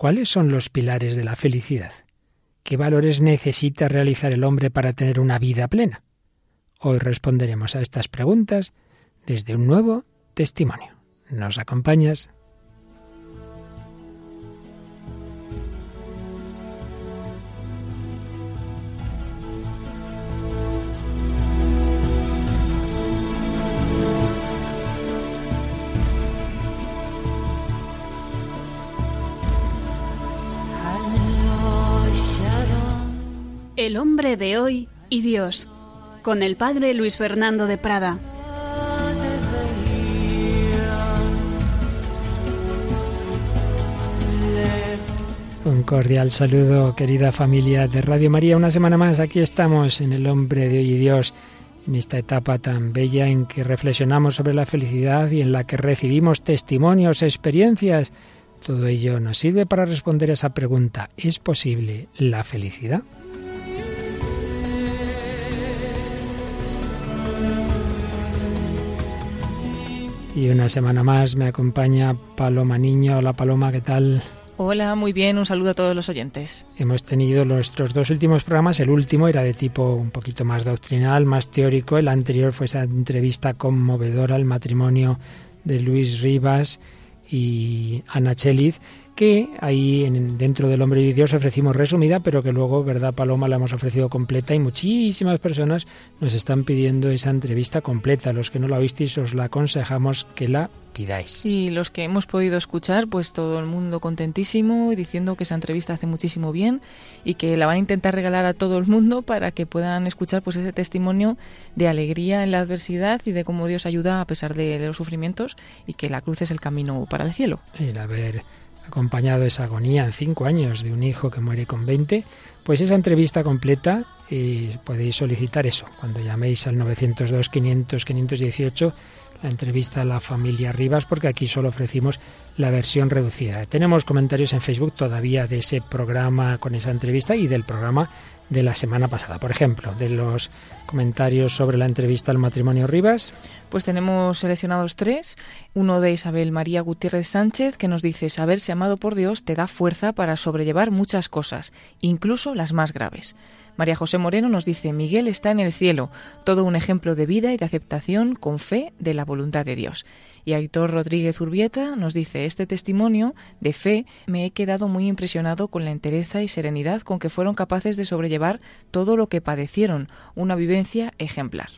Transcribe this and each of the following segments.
¿cuáles son los pilares de la felicidad? ¿Qué valores necesita realizar el hombre para tener una vida plena? Hoy responderemos a estas preguntas desde un nuevo testimonio. ¿Nos acompañas? El hombre de hoy y Dios, con el padre Luis Fernando de Prada. Un cordial saludo, querida familia de Radio María. Una semana más, aquí estamos en El hombre de hoy y Dios, en esta etapa tan bella en que reflexionamos sobre la felicidad y en la que recibimos testimonios, experiencias. Todo ello nos sirve para responder a esa pregunta, ¿es posible la felicidad? Y una semana más me acompaña Paloma Niño. Hola Paloma, ¿qué tal? Hola, muy bien, un saludo a todos los oyentes. Hemos tenido nuestros dos últimos programas, el último era de tipo un poquito más doctrinal, más teórico, el anterior fue esa entrevista conmovedora al matrimonio de Luis Rivas y Ana Cheliz, que ahí en, dentro del Hombre de Dios ofrecimos resumida, pero que luego, ¿verdad, Paloma? La hemos ofrecido completa y muchísimas personas nos están pidiendo esa entrevista completa. Los que no la visteis os la aconsejamos que la pidáis. Y los que hemos podido escuchar, pues todo el mundo contentísimo y diciendo que esa entrevista hace muchísimo bien y que la van a intentar regalar a todo el mundo para que puedan escuchar pues ese testimonio de alegría en la adversidad y de cómo Dios ayuda a pesar de, los sufrimientos y que la cruz es el camino para el cielo. El haber acompañado esa agonía en cinco años de un hijo que muere con 20, pues esa entrevista completa y podéis solicitar eso cuando llaméis al 902 500 518 la entrevista a la familia Rivas porque aquí solo ofrecimos la versión reducida. Tenemos comentarios en Facebook todavía de ese programa con esa entrevista y del programa de la semana pasada. Por ejemplo, de los comentarios sobre la entrevista al matrimonio Rivas. Pues tenemos seleccionados tres. Uno de Isabel María Gutiérrez Sánchez que nos dice, saberse amado por Dios te da fuerza para sobrellevar muchas cosas, incluso las más graves. María José Moreno nos dice, Miguel está en el cielo, todo un ejemplo de vida y de aceptación con fe de la voluntad de Dios. Y Aitor Rodríguez Urbieta nos dice, este testimonio de fe me he quedado muy impresionado con la entereza y serenidad con que fueron capaces de sobrellevar todo lo que padecieron, una vivencia ejemplar.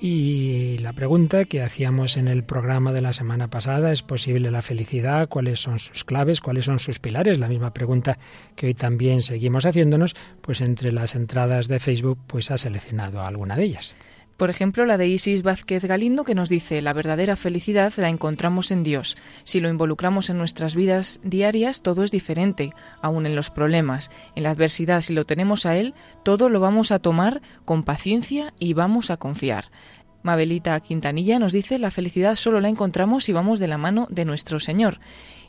Y la pregunta que hacíamos en el programa de la semana pasada, ¿es posible la felicidad? ¿Cuáles son sus claves? ¿Cuáles son sus pilares? La misma pregunta que hoy también seguimos haciéndonos, pues entre las entradas de Facebook pues ha seleccionado alguna de ellas. Por ejemplo, la de Isis Vázquez Galindo que nos dice, la verdadera felicidad la encontramos en Dios. Si lo involucramos en nuestras vidas diarias, todo es diferente, aún en los problemas. En la adversidad, si lo tenemos a Él, todo lo vamos a tomar con paciencia y vamos a confiar. Mabelita Quintanilla nos dice, la felicidad solo la encontramos si vamos de la mano de nuestro Señor.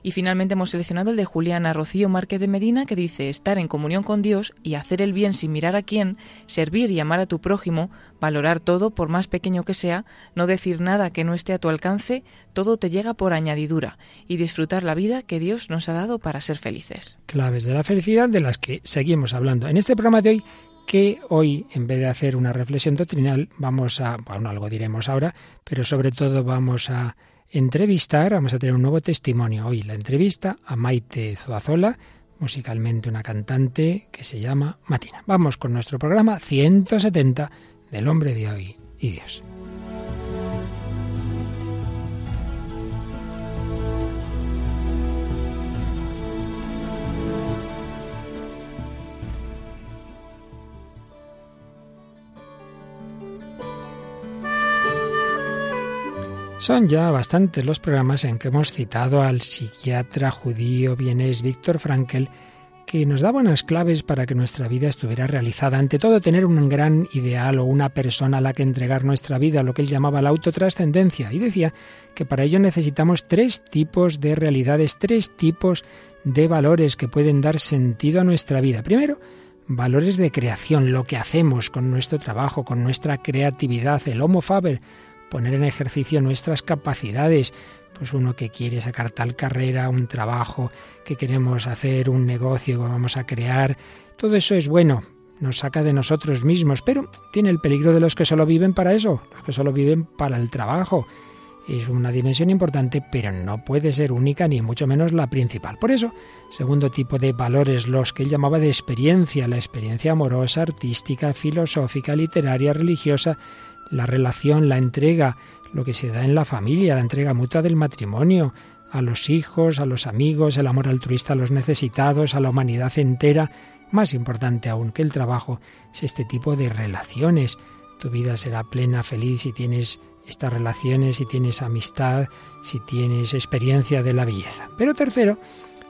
Y finalmente hemos seleccionado el de Juliana Rocío Márquez de Medina, que dice estar en comunión con Dios y hacer el bien sin mirar a quién, servir y amar a tu prójimo, valorar todo, por más pequeño que sea, no decir nada que no esté a tu alcance, todo te llega por añadidura, y disfrutar la vida que Dios nos ha dado para ser felices. Claves de la felicidad de las que seguimos hablando. En este programa de hoy que hoy, en vez de hacer una reflexión doctrinal, vamos a, bueno, algo diremos ahora, pero sobre todo vamos a entrevistar, vamos a tener un nuevo testimonio hoy, la entrevista a Maite Zuazola, musicalmente una cantante que se llama Matina. Vamos con nuestro programa 170 del hombre de hoy y Dios. Son ya bastantes los programas en que hemos citado al psiquiatra judío vienés Víctor Frankl, que nos daba unas claves para que nuestra vida estuviera realizada. Ante todo, tener un gran ideal o una persona a la que entregar nuestra vida, lo que él llamaba la autotrascendencia. Y decía que para ello necesitamos tres tipos de realidades, tres tipos de valores que pueden dar sentido a nuestra vida. Primero, valores de creación, lo que hacemos con nuestro trabajo, con nuestra creatividad, el homo faber, poner en ejercicio nuestras capacidades, pues uno que quiere sacar tal carrera, un trabajo que queremos hacer, un negocio que vamos a crear, todo eso es bueno, nos saca de nosotros mismos, pero tiene el peligro de los que solo viven para eso, los que solo viven para el trabajo. Es una dimensión importante, pero no puede ser única ni mucho menos la principal. Por eso, segundo tipo de valores, los que él llamaba de experiencia, la experiencia amorosa, artística, filosófica, literaria, religiosa, la relación, la entrega, lo que se da en la familia, la entrega mutua del matrimonio, a los hijos, a los amigos, el amor altruista a los necesitados, a la humanidad entera. Más importante aún que el trabajo es este tipo de relaciones. Tu vida será plena, feliz si tienes estas relaciones, si tienes amistad, si tienes experiencia de la belleza. Pero tercero,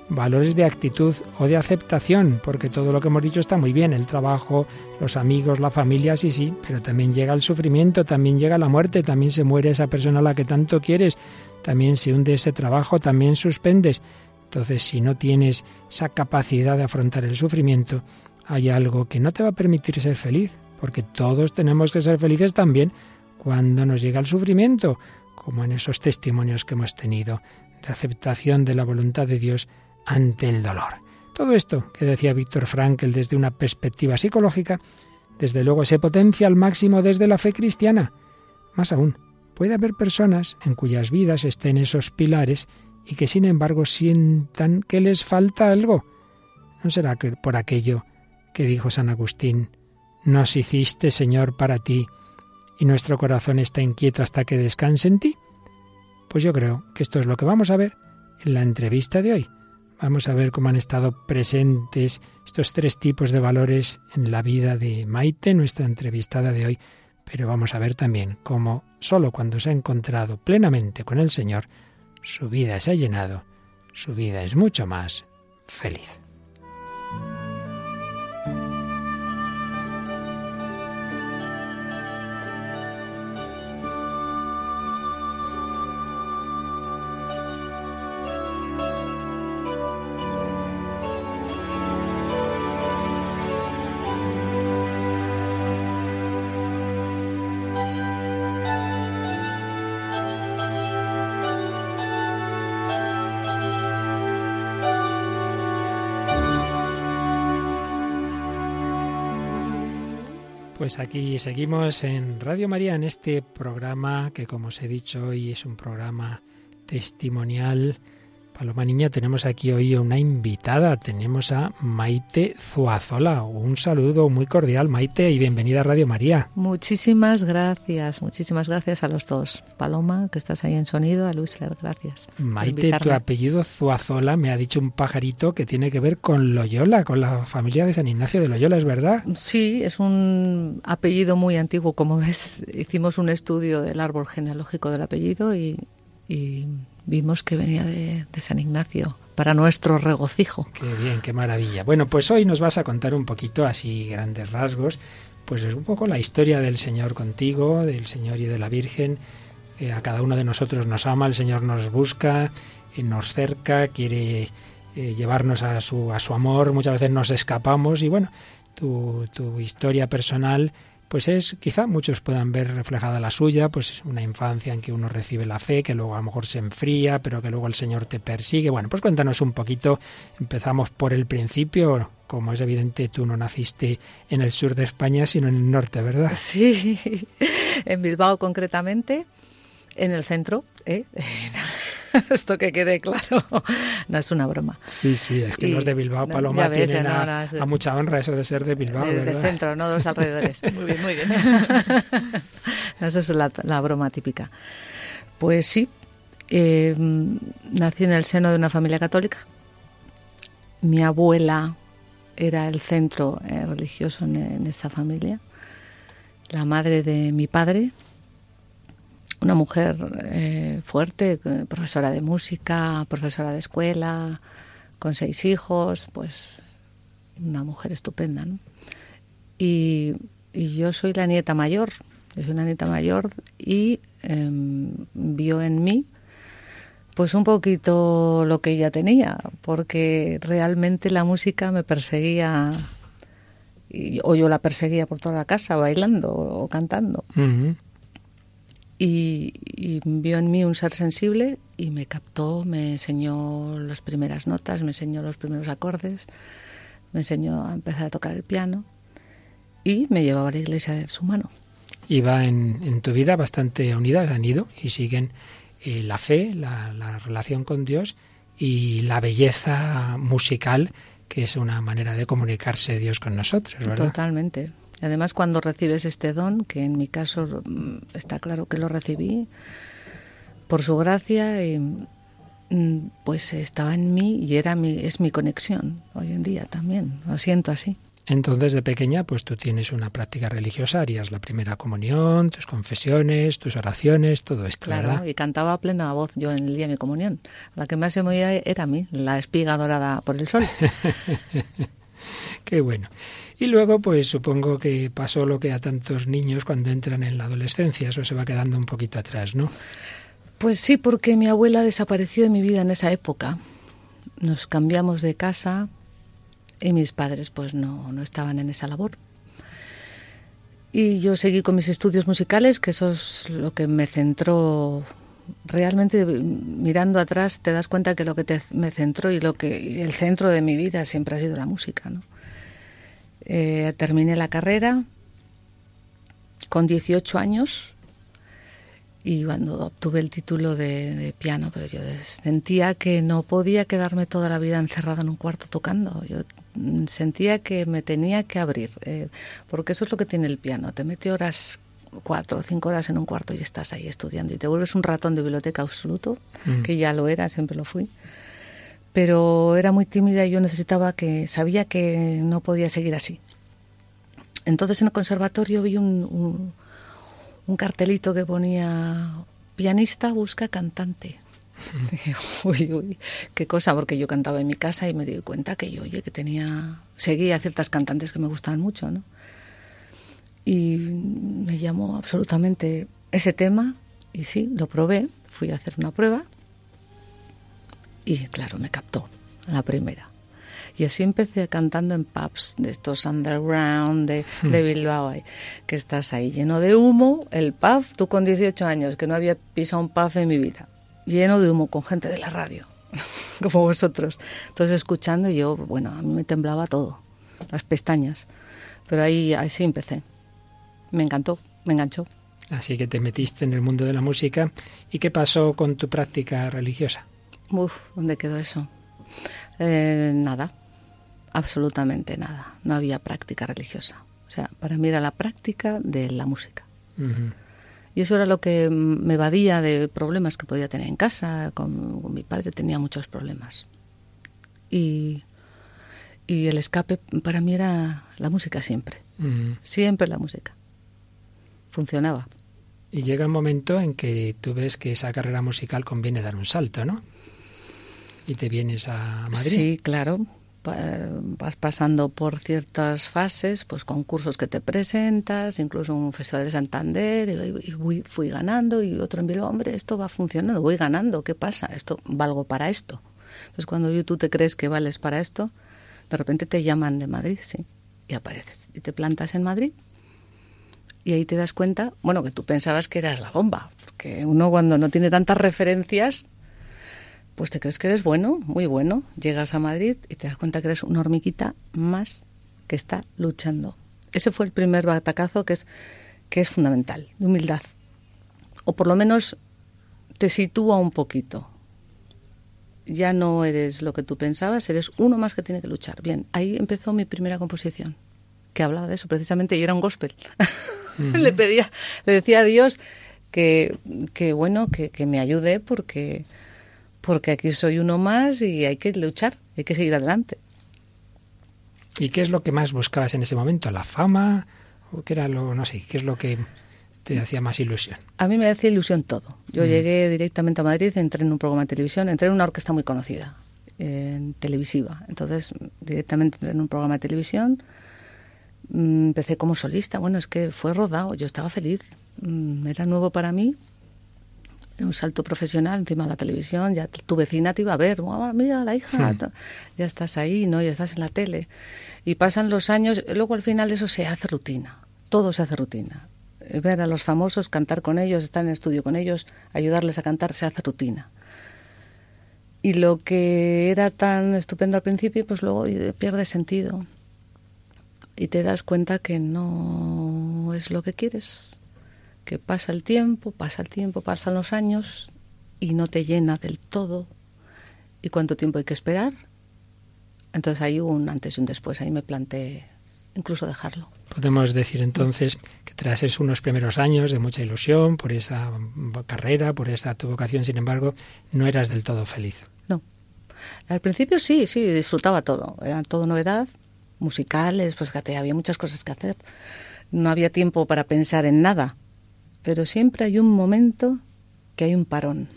valores de actitud o de aceptación, porque todo lo que hemos dicho está muy bien, el trabajo, los amigos, la familia, sí, sí, pero también llega el sufrimiento, también llega la muerte, también se muere esa persona a la que tanto quieres, también se hunde ese trabajo, también suspendes. Entonces, si no tienes esa capacidad de afrontar el sufrimiento, hay algo que no te va a permitir ser feliz, porque todos tenemos que ser felices también cuando nos llega el sufrimiento, como en esos testimonios que hemos tenido de aceptación de la voluntad de Dios ante el dolor. Todo esto que decía Víctor Frankl desde una perspectiva psicológica, desde luego se potencia al máximo desde la fe cristiana. Más aún, puede haber personas en cuyas vidas estén esos pilares y que sin embargo sientan que les falta algo. ¿No será que por aquello que dijo San Agustín, nos hiciste Señor para ti y nuestro corazón está inquieto hasta que descanse en ti? Pues yo creo que esto es lo que vamos a ver en la entrevista de hoy. Vamos a ver cómo han estado presentes estos tres tipos de valores en la vida de Maite, nuestra entrevistada de hoy, pero vamos a ver también cómo solo cuando se ha encontrado plenamente con el Señor, su vida se ha llenado, su vida es mucho más feliz. Pues aquí seguimos en Radio María en este programa que como os he dicho hoy es un programa testimonial Paloma Niña, tenemos aquí hoy una invitada, tenemos a Maite Zuazola. Un saludo muy cordial, Maite, y bienvenida a Radio María. Muchísimas gracias, muchísimas gracias a los dos. Paloma, que estás ahí en sonido, a Luis gracias. Maite, tu apellido Zuazola me ha dicho un pajarito que tiene que ver con Loyola, con la familia de San Ignacio de Loyola, ¿es verdad? Sí, es un apellido muy antiguo, como ves. Hicimos un estudio del árbol genealógico del apellido y vimos que venía de, San Ignacio, para nuestro regocijo. Qué bien, qué maravilla. Bueno, pues hoy nos vas a contar un poquito, así grandes rasgos, pues es un poco la historia del Señor contigo, del Señor y de la Virgen. Eh, a cada uno de nosotros nos ama, el Señor nos busca, eh, nos cerca, quiere eh, llevarnos a su, a su amor, muchas veces nos escapamos y bueno, tu, tu historia personal pues es, quizá muchos puedan ver reflejada la suya, pues es una infancia en que uno recibe la fe, que luego a lo mejor se enfría, pero que luego el Señor te persigue. Bueno, pues cuéntanos un poquito, empezamos por el principio, como es evidente, tú no naciste en el sur de España, sino en el norte, ¿verdad? Sí, en Bilbao concretamente, en el centro. ¿eh? Esto que quede claro. No es una broma. Sí, sí, es que los de Bilbao, Paloma, tienen a, mucha honra eso de ser de Bilbao, Del centro, no de los alrededores. muy bien, muy bien. Esa es la, broma típica. Pues sí, eh, nací en el seno de una familia católica. Mi abuela era el centro eh, religioso en esta familia. La madre de mi padre una mujer eh, fuerte, profesora de música, profesora de escuela, con seis hijos, pues una mujer estupenda. ¿no? Y, yo soy la nieta mayor, yo soy una nieta mayor y em, vio en mí pues un poquito lo que ella tenía, porque realmente la música me perseguía o yo la perseguía por toda la casa bailando o cantando. Y, vio en mí un ser sensible y me captó, me enseñó las primeras notas, me enseñó los primeros acordes, me enseñó a empezar a tocar el piano y me llevaba a la iglesia de su mano. Iba en, en tu vida bastante unidas, han ido y siguen eh, la fe, la, la relación con Dios y la belleza musical, que es una manera de comunicarse Dios con nosotros, ¿verdad? Totalmente. Además, cuando recibes este don, que en mi caso mm, está claro que lo recibí por su gracia, y, mm, pues estaba en mí y era mi, es mi conexión hoy en día también. Lo siento así. Entonces, de pequeña, pues tú tienes una práctica religiosa, harías la primera comunión, tus confesiones, tus oraciones, todo esto, claro, y cantaba a plena voz yo en el día de mi comunión. La que más se movía era a mí, la espiga dorada por el sol. Qué bueno. Y luego, pues supongo que pasó lo que a tantos niños cuando entran en la adolescencia, eso se va quedando un poquito atrás, ¿no? Pues sí, porque mi abuela desapareció de mi vida en esa época. Nos cambiamos de casa, y mis padres pues no, no estaban en esa labor. Y yo seguí con mis estudios musicales, que eso es lo que me centró realmente mirando atrás te das cuenta que lo que te, me centró y lo que el centro de mi vida siempre ha sido la música. ¿no? Eh, terminé la carrera con 18 años y cuando obtuve el título de, piano, pero yo sentía que no podía quedarme toda la vida encerrada en un cuarto tocando. Yo sentía que me tenía que abrir, eh, porque eso es lo que tiene el piano. Te mete horas, cuatro o cinco horas en un cuarto y estás ahí estudiando y te vuelves un ratón de biblioteca absoluto, mm. que ya lo era, siempre lo fui. Pero era muy tímida y yo necesitaba que, sabía que no podía seguir así. Entonces en el conservatorio vi un un cartelito que ponía pianista busca cantante. uy, uy, qué cosa, porque yo cantaba en mi casa y me di cuenta que yo, oye, que tenía, seguía ciertas cantantes que me gustaban mucho, ¿no? Y me llamó absolutamente ese tema y sí, lo probé, fui a hacer una prueba y claro, me captó la primera. Y así empecé cantando en pubs de estos underground de, hmm. de Bilbao, que estás ahí lleno de humo, el pub, tú con 18 años, que no había pisado un pub en mi vida, lleno de humo con gente de la radio, como vosotros. Entonces escuchando yo, bueno, a mí me temblaba todo, las pestañas. Pero ahí así empecé. Me encantó, me enganchó. Así que te metiste en el mundo de la música. ¿Y qué pasó con tu práctica religiosa? Uf, ¿dónde quedó eso? Eh, nada, absolutamente nada. No había práctica religiosa. O sea, para mí era la práctica de la música. Y eso era lo que me evadía de problemas que podía tener en casa. Con, mi padre tenía muchos problemas. Y, y, el escape para mí era la música siempre. Siempre la música. Funcionaba. Y llega un momento en que tú ves que esa carrera musical conviene dar un salto, ¿no? Y te vienes a Madrid. Sí, claro vas pasando por ciertas fases, pues concursos que te presentas, incluso un festival de Santander, y, fui ganando, y otro en Bilbao, hombre, esto va funcionando, voy ganando, ¿qué pasa? Esto valgo para esto. Entonces cuando tú te crees que vales para esto, de repente te llaman de Madrid, sí, y apareces, y te plantas en Madrid, y ahí te das cuenta, bueno, que tú pensabas que eras la bomba, porque uno cuando no tiene tantas referencias pues te crees que eres bueno, muy bueno. Llegas a Madrid y te das cuenta que eres una hormiguita más que está luchando. Ese fue el primer batacazo que es, que es fundamental, de humildad. O por lo menos te sitúa un poquito. Ya no eres lo que tú pensabas, eres uno más que tiene que luchar. Bien, ahí empezó mi primera composición, que hablaba de eso precisamente, y era un gospel. le pedía, le decía a Dios que, que bueno, que, que me ayude porque porque aquí soy uno más y hay que luchar, hay que seguir adelante. ¿Y qué es lo que más buscabas en ese momento? ¿La fama? ¿O qué era lo, no sé, qué es lo que te hacía más ilusión? A mí me hacía ilusión todo. Yo mm. llegué directamente a Madrid, entré en un programa de televisión, entré en una orquesta muy conocida, en televisiva. Entonces, directamente entré en un programa de televisión, mm, empecé como solista. Bueno, es que fue rodado, yo estaba feliz. Mm, era nuevo para mí un salto profesional encima de la televisión, ya tu vecina te iba a ver, mira la hija, ya estás ahí, ¿no? Ya estás en la tele. Y pasan los años, luego al final eso se hace rutina, todo se hace rutina. ver a los famosos, cantar con ellos, estar en el estudio con ellos, ayudarles a cantar, se hace rutina. Y lo que era tan estupendo al principio, pues luego pierde sentido. Y te das cuenta que no es lo que quieres. Que pasa el tiempo, pasa el tiempo, pasan los años y no te llena del todo. ¿Y cuánto tiempo hay que esperar? Entonces hay un antes y un después. Ahí me planteé incluso dejarlo. Podemos decir entonces que tras esos unos primeros años de mucha ilusión por esa carrera, por esa tu vocación, sin embargo, no eras del todo feliz. No. Al principio sí, sí, disfrutaba todo. Era todo novedad, musicales, pues fíjate, había muchas cosas que hacer. No había tiempo para pensar en nada. Pero siempre hay un momento que hay un parón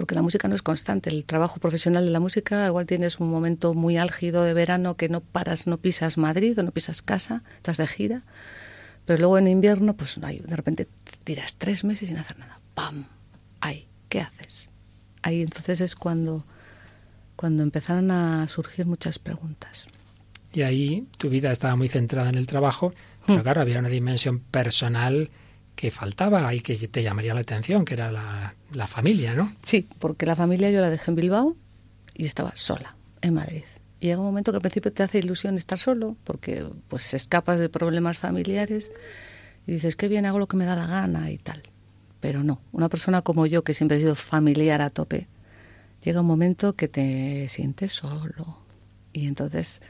porque la música no es constante. El trabajo profesional de la música, igual tienes un momento muy álgido de verano que no paras, no pisas Madrid o no pisas casa, estás de gira, pero luego en invierno, pues de repente tiras tres meses sin hacer nada. ¡Pam! ¡Ay! ¿Qué haces? Ahí entonces es cuando, cuando empezaron a surgir muchas preguntas. Y ahí tu vida estaba muy centrada en el trabajo, pero hmm. claro, había una dimensión personal que faltaba y que te llamaría la atención, que era la, la familia, ¿no? Sí, porque la familia yo la dejé en Bilbao y estaba sola en Madrid. Y llega un momento que al principio te hace ilusión estar solo, porque pues escapas de problemas familiares y dices, qué bien hago lo que me da la gana y tal. Pero no, una persona como yo, que siempre he sido familiar a tope, llega un momento que te sientes solo. Y entonces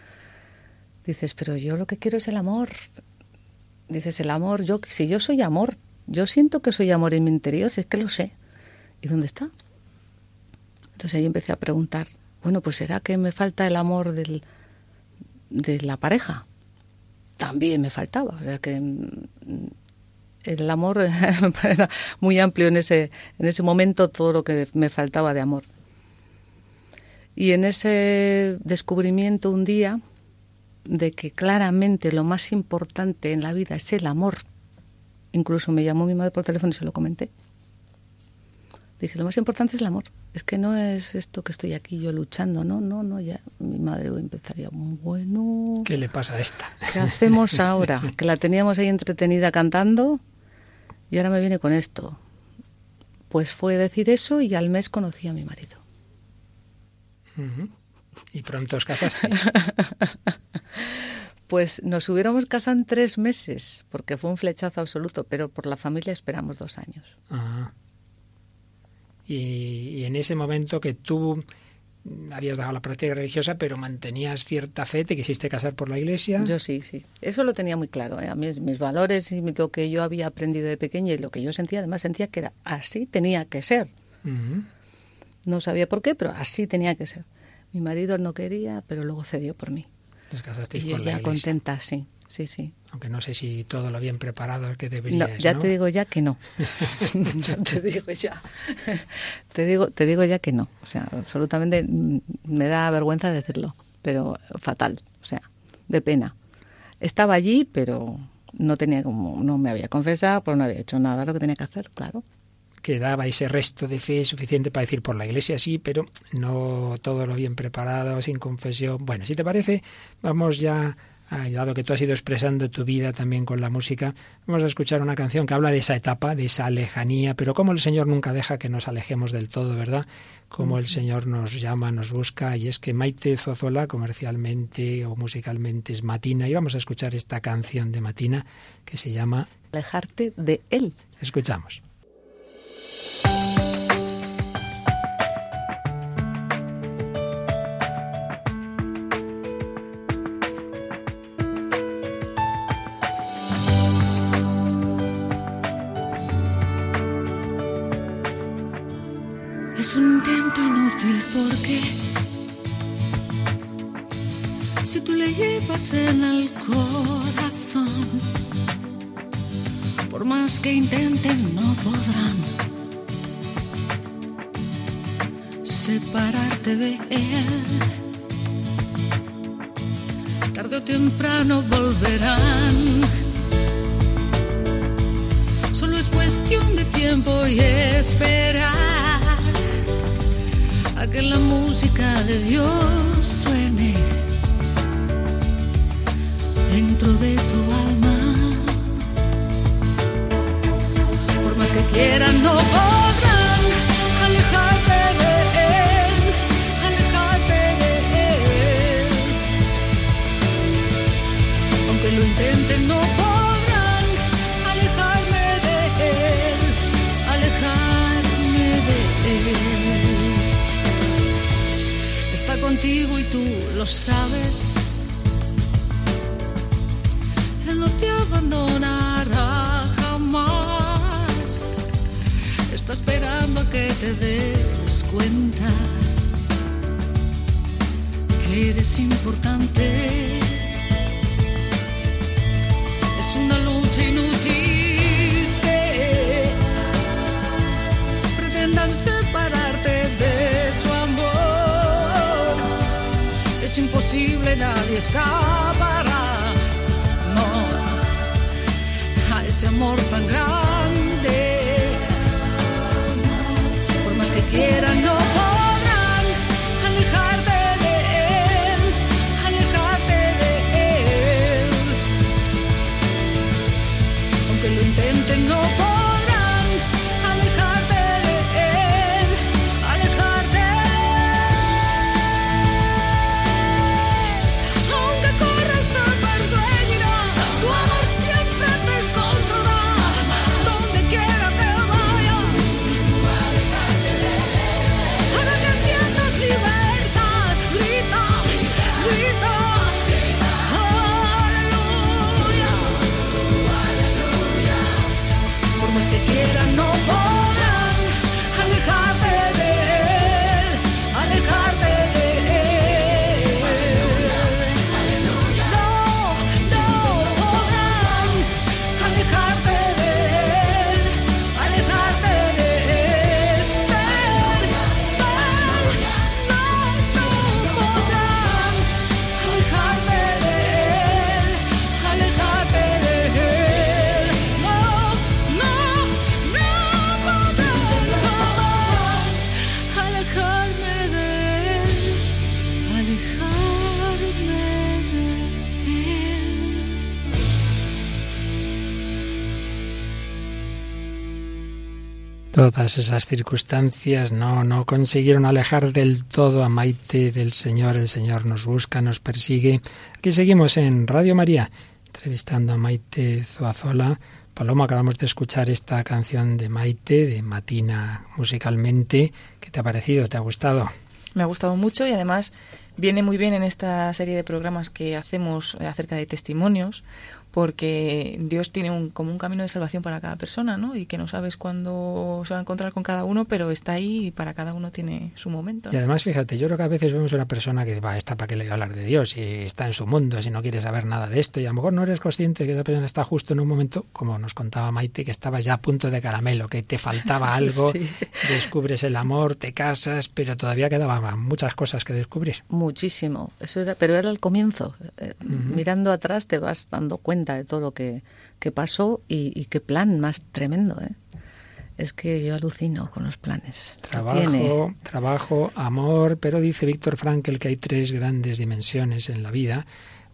dices, pero yo lo que quiero es el amor. Dices, el amor, yo si yo soy amor, yo siento que soy amor en mi interior, si es que lo sé. ¿y dónde está? Entonces ahí empecé a preguntar, bueno, pues ¿será que me falta el amor del, de la pareja? También me faltaba, o sea que mm, el amor era muy amplio en ese, en ese momento, todo lo que me faltaba de amor. Y en ese descubrimiento un día de que claramente lo más importante en la vida es el amor, incluso me llamó mi madre por teléfono y se lo comenté, Dije, lo más importante es el amor. Es que no es esto que estoy aquí yo luchando, no, no, no, ya mi madre empezaría, bueno... ¿Qué le pasa a esta? ¿Qué hacemos ahora? que la teníamos ahí entretenida cantando y ahora me viene con esto. Pues fue decir eso y al mes conocí a mi marido. ¿Y pronto os casasteis? pues nos hubiéramos casado en tres meses, porque fue un flechazo absoluto, pero por la familia esperamos dos años. Ah y, en ese momento que tú habías dejado la práctica religiosa, pero mantenías cierta fe, te quisiste casar por la iglesia. Yo sí, sí. Eso lo tenía muy claro. ¿eh? A mí, mis valores y lo que yo había aprendido de pequeña y lo que yo sentía, además sentía que era así tenía que ser. No sabía por qué, pero así tenía que ser. Mi marido no quería, pero luego cedió por mí. Les casasteis y por ya contenta, sí sí, sí. Aunque no sé si todo lo bien preparado que debería. No, ya te digo ya que no. ya te digo ya. te digo, te digo ya que no. O sea, absolutamente mm, me da vergüenza decirlo, pero fatal, o sea, de pena. Estaba allí, pero no tenía como, no me había confesado, pues no había hecho nada lo que tenía que hacer, claro. Quedaba ese resto de fe suficiente para decir por la iglesia sí, pero no todo lo bien preparado, sin confesión. Bueno, si te parece, vamos ya Ah, dado que tú has ido expresando tu vida también con la música, vamos a escuchar una canción que habla de esa etapa, de esa lejanía, pero como el Señor nunca deja que nos alejemos del todo, ¿verdad? Como el Señor nos llama, nos busca, y es que Maite Zozola, comercialmente o musicalmente, es Matina, y vamos a escuchar esta canción de Matina que se llama Alejarte de Él. Escuchamos. Porque si tú le llevas en el corazón, por más que intenten no podrán separarte de él. Tarde o temprano volverán. Solo es cuestión de tiempo y esperar a que la música de Dios suene dentro de tu alma. quieran no Lo intenten no podrán alejarme de él, alejarme de él. Está contigo y tú lo sabes. Él no te abandonará jamás. Está esperando a que te des cuenta que eres importante. Es imposible, nadie escapará. No, a ese amor tan grande. Esas circunstancias no, no consiguieron alejar del todo a Maite del Señor. El Señor nos busca, nos persigue. Aquí seguimos en Radio María, entrevistando a Maite Zuazola. Paloma, acabamos de escuchar esta canción de Maite, de Matina musicalmente. ¿Qué te ha parecido? ¿Te ha gustado? Me ha gustado mucho y además viene muy bien en esta serie de programas que hacemos eh, acerca de testimonios, porque Dios tiene un, como un camino de salvación para cada persona, ¿no? Y que no sabes cuándo se va a encontrar con cada uno, pero está ahí y para cada uno tiene su momento. Y además, fíjate, yo creo que a veces vemos una persona que va, está para qué le voy a hablar de Dios, y está en su mundo, si no quiere saber nada de esto, y a lo mejor no eres consciente de que esa persona está justo en un momento, como nos contaba Maite, que estaba ya a punto de caramelo, que te faltaba algo, Sí. descubres el amor, te casas, pero todavía quedaban muchas cosas que descubrir. Muchísimo. Eso era, pero era el comienzo. Eh, Mirando atrás te vas dando cuenta de todo lo que, que pasó y, y qué plan más tremendo. ¿eh? Es que yo alucino con los planes. Trabajo, trabajo, amor, pero dice Víctor Frankl que hay tres grandes dimensiones en la vida.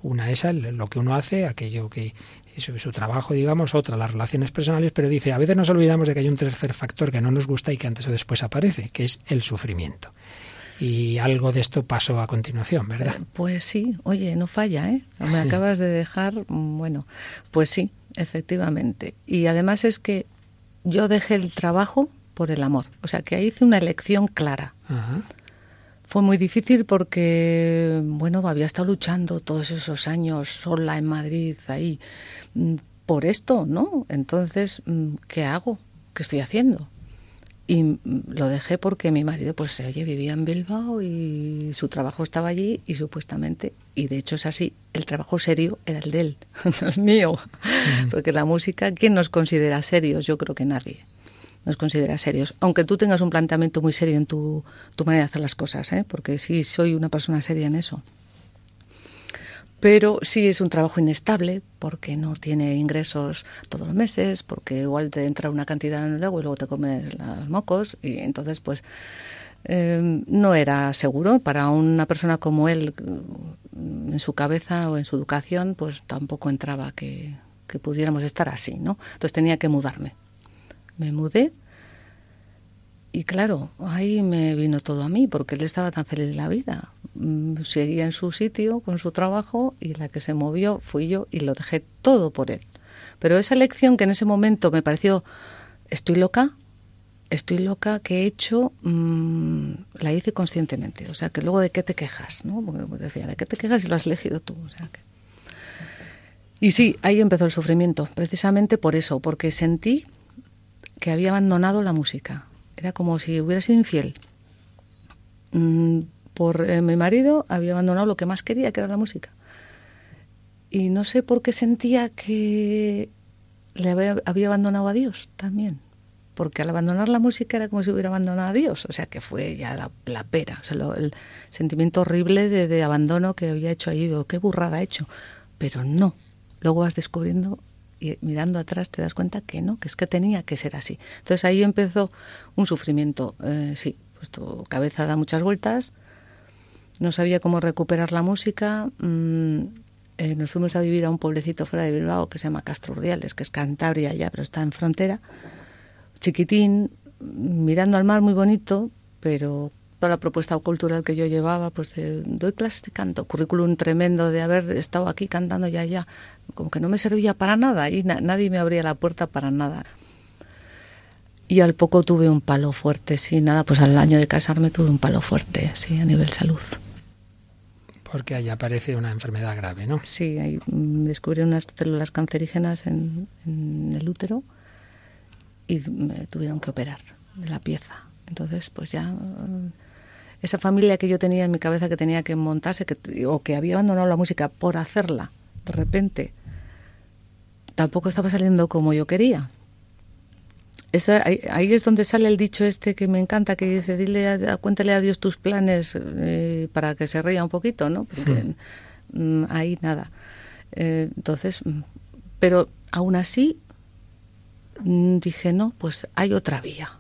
Una es lo que uno hace, aquello que es su, su trabajo, digamos, otra las relaciones personales, pero dice, a veces nos olvidamos de que hay un tercer factor que no nos gusta y que antes o después aparece, que es el sufrimiento. Y algo de esto pasó a continuación, ¿verdad? Pues sí, oye, no falla, ¿eh? Me acabas de dejar, mm, bueno, pues sí, efectivamente. Y además es que yo dejé el trabajo por el amor. O sea, que ahí hice una elección clara. Ajá. Fue muy difícil porque, bueno, había estado luchando todos esos años sola en Madrid, ahí, mm, por esto, ¿no? Entonces, mm, ¿qué hago? ¿Qué estoy haciendo? Y lo dejé porque mi marido, pues, oye, vivía en Bilbao y su trabajo estaba allí y supuestamente, y de hecho es así, el trabajo serio era el de él, no el mío. Porque la música, ¿quién nos considera serios? Yo creo que nadie nos considera serios. Aunque tú tengas un planteamiento muy serio en tu, tu manera de hacer las cosas, ¿eh? porque sí soy una persona seria en eso. Pero sí es un trabajo inestable porque no tiene ingresos todos los meses, porque igual te entra una cantidad en luego y luego te comes los mocos y entonces pues eh, no era seguro para una persona como él mm, en su cabeza o en su educación pues tampoco entraba que, que pudiéramos estar así, ¿no? Entonces tenía que mudarme Me mudé y claro, ahí me vino todo a mí, porque él estaba tan feliz de la vida. Mm, seguía en su sitio con su trabajo y la que se movió fui yo y lo dejé todo por él. Pero esa lección que en ese momento me pareció, estoy loca, estoy loca, que he hecho, mm, la hice conscientemente. O sea, que luego de qué te quejas, ¿no? Decía, ¿de qué te quejas si lo has elegido tú? Y sí, ahí empezó el sufrimiento, precisamente por eso, porque sentí que había abandonado la música era como si hubiera sido infiel. Mm, por eh, mi marido había abandonado lo que más quería, que era la música. Y no sé por qué sentía que le había, abandonado a Dios también. Porque al abandonar la música era como si hubiera abandonado a Dios. O sea, que fue ya la, pera. O sea, el sentimiento horrible de, abandono que había hecho ahí. Digo, qué burrada ha hecho. Pero no. Luego vas descubriendo y mirando atrás te das cuenta que no, que es que tenía que ser así. Entonces ahí empezó un sufrimiento. Eh, sí, tu cabeza da muchas vueltas, no sabía cómo recuperar la música. Mm, eh, nos fuimos a vivir a un pueblecito fuera de Bilbao que se llama Castro Urdiales, que es Cantabria ya, pero está en frontera. Chiquitín, mirando al mar muy bonito, pero toda la propuesta cultural que yo llevaba, pues de, doy clases de canto, currículum tremendo de haber estado aquí cantando ya ya, como que no me servía para nada y nadie me abría la puerta para nada. Y al poco tuve un palo fuerte, sí, nada, pues al año de casarme tuve un palo fuerte, sí, a nivel salud. Porque ahí aparece una enfermedad grave, ¿no? Sí, ahí mm, descubrí unas células cancerígenas en, el útero y me tuvieron que operar de la pieza. Entonces, pues ya esa familia que yo tenía en mi cabeza que tenía que montarse que, o que había abandonado la música por hacerla, de repente, tampoco estaba saliendo como yo quería. Esa, ahí, es donde sale el dicho este que me encanta, que dice, dile a, cuéntale a Dios tus planes eh, para que se ría un poquito, ¿no? Porque mm, ahí nada. Eh, entonces, mm, pero aún así mm, dije, no, pues hay otra vía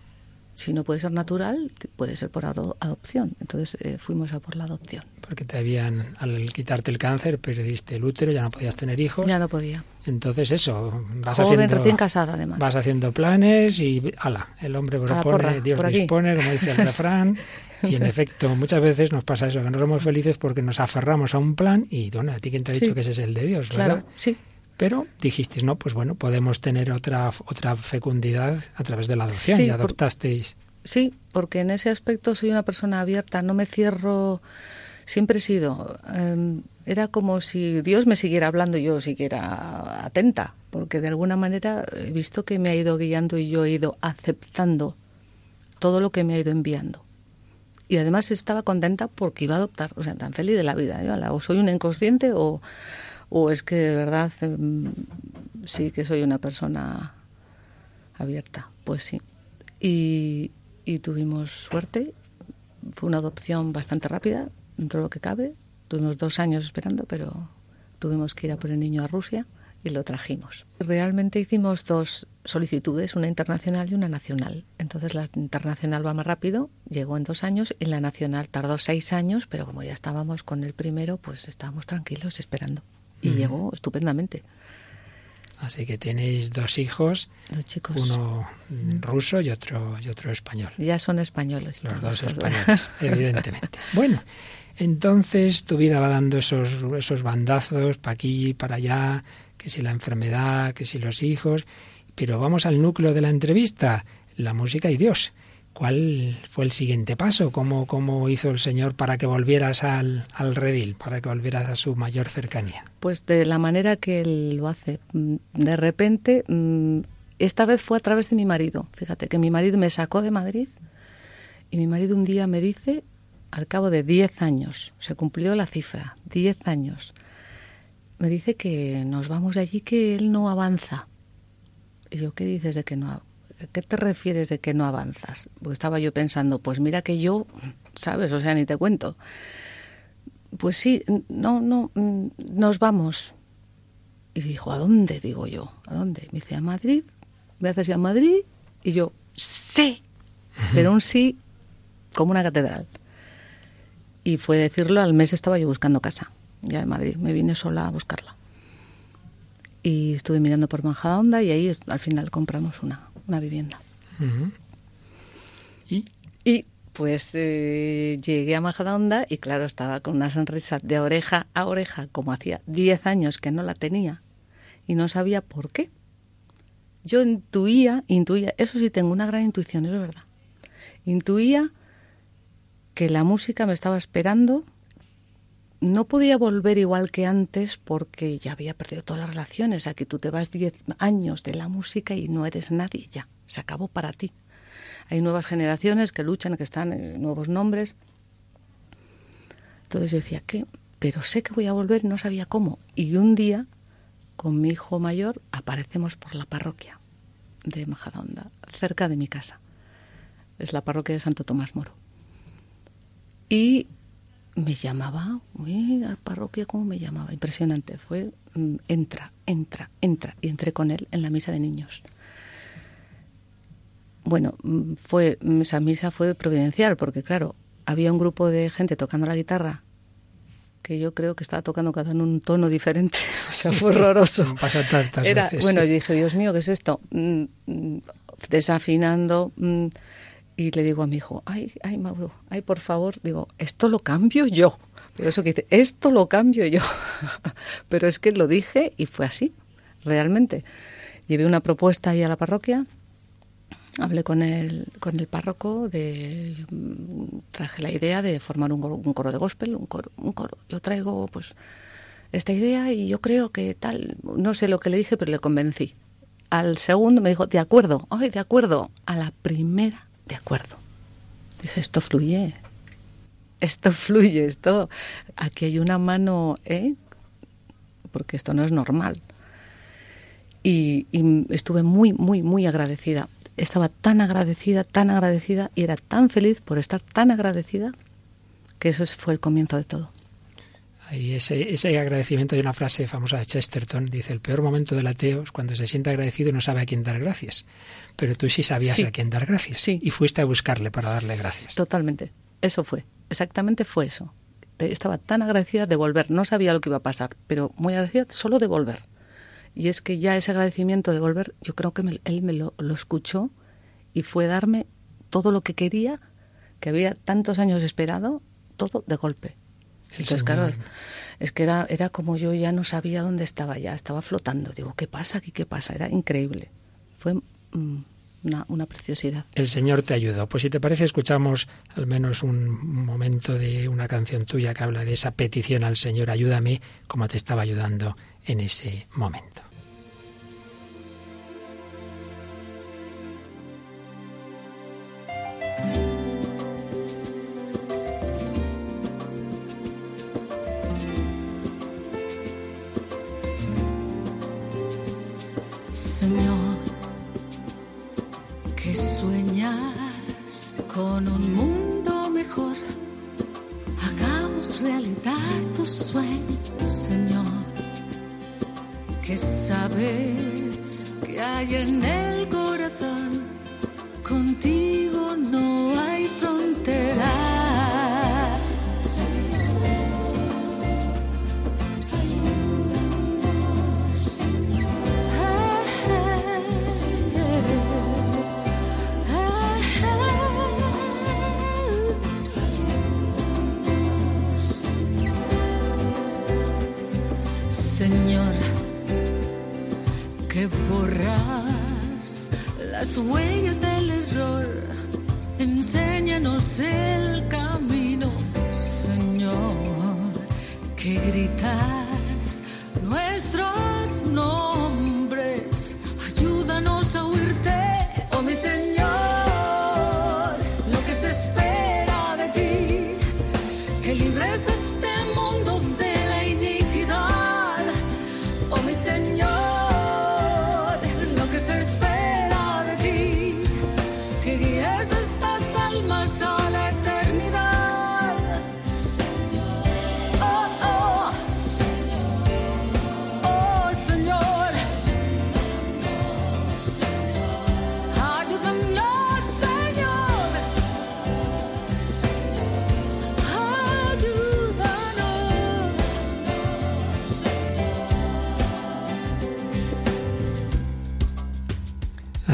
si no puede ser natural, puede ser por adopción. Entonces eh, fuimos a por la adopción. Porque te habían, al quitarte el cáncer, perdiste el útero, ya no podías tener hijos. Ya no podía. Entonces eso, vas Joven, haciendo... recién casada además. Vas haciendo planes y, ala, el hombre propone, Dios dispone, como dice el refrán. Y en efecto, muchas veces nos pasa eso, que no somos felices porque nos aferramos a un plan y, bueno, a ti quién te ha dicho que ese es el de Dios, ¿verdad? Claro, sí. Pero dijiste, no, pues bueno, podemos tener otra, otra fecundidad a través de la adopción y adoptasteis. sí, porque en ese aspecto soy una persona abierta, no me cierro, siempre he sido. Em, era como si Dios me siguiera hablando y yo siguiera atenta, porque de alguna manera he visto que me ha ido guiando y yo he ido aceptando todo lo que me ha ido enviando. Y además estaba contenta porque iba a adoptar, o sea, tan feliz de la vida. Yo, o soy una inconsciente o, o es que de verdad em, sí que soy una persona abierta, pues sí. Y, tuvimos suerte, fue una adopción bastante rápida, dentro de lo que cabe, tuvimos dos años esperando, pero tuvimos que ir a por el niño a Rusia y lo trajimos. Realmente hicimos dos solicitudes, una internacional y una nacional. Entonces la internacional va más rápido, llegó en dos años, y la nacional tardó seis años, pero como ya estábamos con el primero, pues estábamos tranquilos esperando y llegó estupendamente. Así que tenéis dos hijos, dos chicos. uno ruso y otro y otro español. Ya son españoles. Los dos españoles, evidentemente. Bueno, entonces tu vida va dando esos esos bandazos para aquí para allá, que si la enfermedad, que si los hijos, pero vamos al núcleo de la entrevista, la música y Dios. ¿Cuál fue el siguiente paso? ¿Cómo, cómo hizo el Señor para que volvieras al, al, redil, para que volvieras a su mayor cercanía? Pues de la manera que Él lo hace. Mm, de repente, mm, esta vez fue a través de mi marido. Fíjate que mi marido me sacó de Madrid y mi marido un día me dice, al cabo de 10 años, se cumplió la cifra, 10 años, me dice que nos vamos de allí, que Él no avanza. Y yo, ¿qué dices de que no ¿qué te refieres de que no avanzas? Porque estaba yo pensando, pues mira que yo, ¿sabes? O sea, ni te cuento. Pues sí, no, no, nos vamos. Y dijo, ¿a dónde? Digo yo, ¿a dónde? Me dice, a Madrid. ¿Me haces a Madrid? Y yo, sí. Pero un sí como una catedral. Y fue decirlo, al mes estaba yo buscando casa, ya en Madrid. Me vine sola a buscarla. Y estuve mirando por Majadahonda y ahí al final compramos una una vivienda. ¿Y? Y pues eh, llegué a Majadahonda y claro, estaba con una sonrisa de oreja a oreja, como hacía 10 años que no la tenía y no sabía por qué. Yo intuía, intuía, eso sí tengo una gran intuición, es verdad. Intuía que la música me estaba esperando. No podía volver igual que antes porque ya había perdido todas las relaciones. Aquí tú te vas 10 años de la música y no eres nadie ya. Se acabó para ti hay nuevas generaciones que luchan, que están en nuevos nombres. Entonces yo decía, ¿qué? Pero sé que voy a volver no sabía cómo. Y un día, con mi hijo mayor, aparecemos por la parroquia de Majadahonda, cerca de mi casa. Es la parroquia de Santo Tomás Moro. Y me llamaba, uy, la parroquia, ¿cómo me llamaba? Impresionante. Fue, mm, entra, entra, entra. Y entré con él en la misa de niños bueno, mm, fue esa misa fue providencial porque claro, había un grupo de gente tocando la guitarra que yo creo que estaba tocando cada uno en un tono diferente, o sea, fue horroroso. Era, bueno, y dije, Dios mío, ¿qué es esto? Mm, mm, desafinando y le digo a mi hijo, ay, ay, Mauro, ay, por favor, digo, esto lo cambio yo. Pero eso que dice, esto lo cambio yo. Pero es que lo dije y fue así, realmente. Llevé una propuesta ahí a la parroquia hablé con el, con el párroco, de, traje la idea de formar un, un coro de gospel, un coro, un coro. Yo traigo pues esta idea y yo creo que tal, no sé lo que le dije, pero le convencí. Al segundo me dijo, de acuerdo, ay, de acuerdo. A la primera, de acuerdo. Dije, esto fluye, esto fluye, esto, aquí hay una mano, ¿eh? Porque esto no es normal. y estuve muy, muy, muy agradecida estaba tan agradecida, tan agradecida y era tan feliz por estar tan agradecida que eso fue el comienzo de todo. Y ese, ese agradecimiento hay una frase famosa de Chesterton, dice, el peor momento del ateo es cuando se siente agradecido y no sabe a quién dar gracias. Pero tú sí sabías a quién dar gracias. Sí. Y fuiste a buscarle para darle gracias. Totalmente. Eso fue. Exactamente fue eso. Estaba tan agradecida de volver. No sabía lo que iba a pasar, pero muy agradecida solo de volver. Y es que ya ese agradecimiento de volver, yo creo que él me lo, escuchó y fue darme todo lo que quería, que había tantos años esperado, todo de golpe. Entonces, claro, es que era, era como yo ya no sabía dónde estaba ya, estaba flotando. Digo, ¿qué pasa aquí? ¿Qué pasa? Era increíble. Fue mm, una, una, preciosidad. El Señor te ayudó. Pues si te parece, escuchamos al menos un momento de una canción tuya que habla de esa petición al Señor, ayúdame como te estaba ayudando en ese momento. Sabes que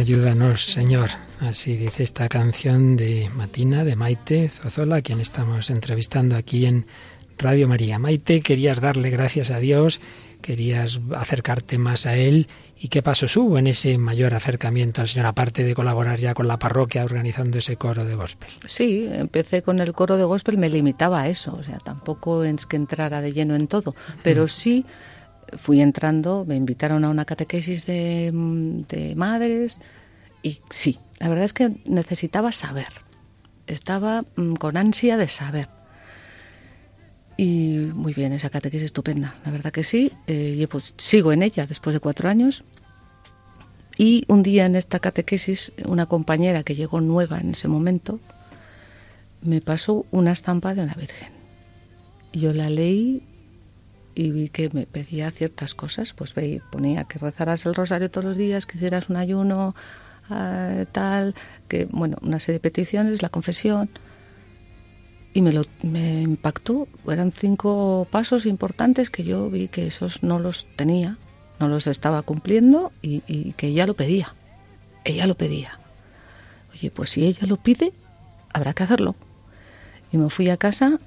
Ayúdanos, Señor. Así dice esta canción de Matina, de Maite Zozola, a quien estamos entrevistando aquí en Radio María. Maite, querías darle gracias a Dios, querías acercarte más a Él. ¿Y qué pasos hubo en ese mayor acercamiento al Señor, aparte de colaborar ya con la parroquia organizando ese coro de gospel? Sí, empecé con el coro de gospel, me limitaba a eso, o sea, tampoco es que entrara de lleno en todo, pero mm. sí fui entrando, me invitaron a una catequesis de, de madres y sí, la verdad es que necesitaba saber, estaba mm, con ansia de saber. Y muy bien, esa catequesis estupenda, la verdad que sí. Eh, pues sigo en ella después de cuatro años. Y un día en esta catequesis, una compañera que llegó nueva en ese momento, me pasó una estampa de una virgen. Yo la leí y vi que me pedía ciertas cosas. Pues veía, ponía que rezaras el rosario todos los días, que hicieras un ayuno tal, que, bueno, una serie de peticiones, la confesión. Y me, lo, me impactó, eran cinco pasos importantes que yo vi que esos no los tenía, no los estaba cumpliendo y, y que ella lo pedía. Ella lo pedía. Oye, pues si ella lo pide, habrá que hacerlo. Y me fui a casa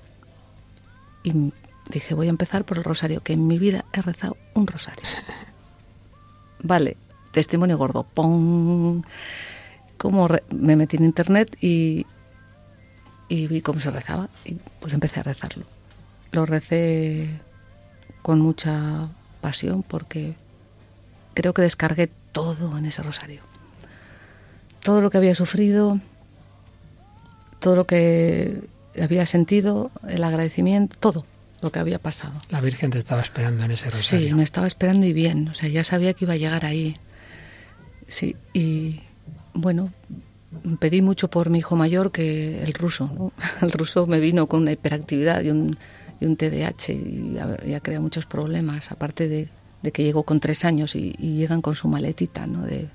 y dije, voy a empezar por el rosario, que en mi vida he rezado un rosario. Vale, testimonio gordo. ¡Pum! Como me metí en internet y, y vi cómo se rezaba y pues empecé a rezarlo. Lo recé con mucha pasión porque creo que descargué todo en ese rosario. Todo lo que había sufrido, todo lo que había sentido, el agradecimiento, todo lo que había pasado. La Virgen te estaba esperando en ese rosario. Sí, me estaba esperando y bien. O sea, ya sabía que iba a llegar ahí. Sí, y bueno, pedí mucho por mi hijo mayor que el ruso. El ruso me vino con una hiperactividad y un, y un TDAH y ya crea muchos problemas, aparte de, que llegó con tres años y, llegan con su maletita ¿no? de,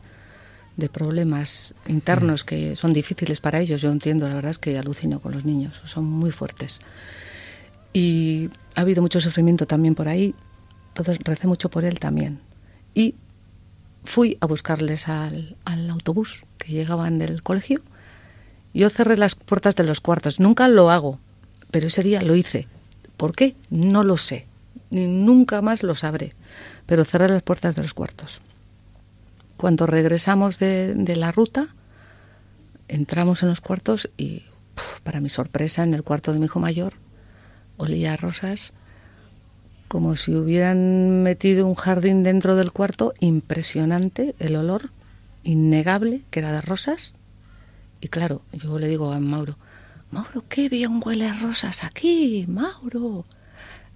de problemas internos mm. que son difíciles para ellos. Yo entiendo, la verdad es que alucino con los niños, son muy fuertes. Y ha habido mucho sufrimiento también por ahí, entonces recé mucho por él también. Y fui a buscarles al, autobús que llegaban del colegio. Yo cerré las puertas de los cuartos. Nunca lo hago, pero ese día lo hice. ¿Por qué? No lo sé. Ni nunca más lo sabré. Pero cerré las puertas de los cuartos. Cuando regresamos de, la ruta, entramos en los cuartos y, para mi sorpresa, en el cuarto de mi hijo mayor, olía a rosas como si hubieran metido un jardín dentro del cuarto, impresionante el olor, innegable, que era de rosas. Y claro, yo le digo a Mauro, Mauro, qué bien huele a rosas aquí, Mauro.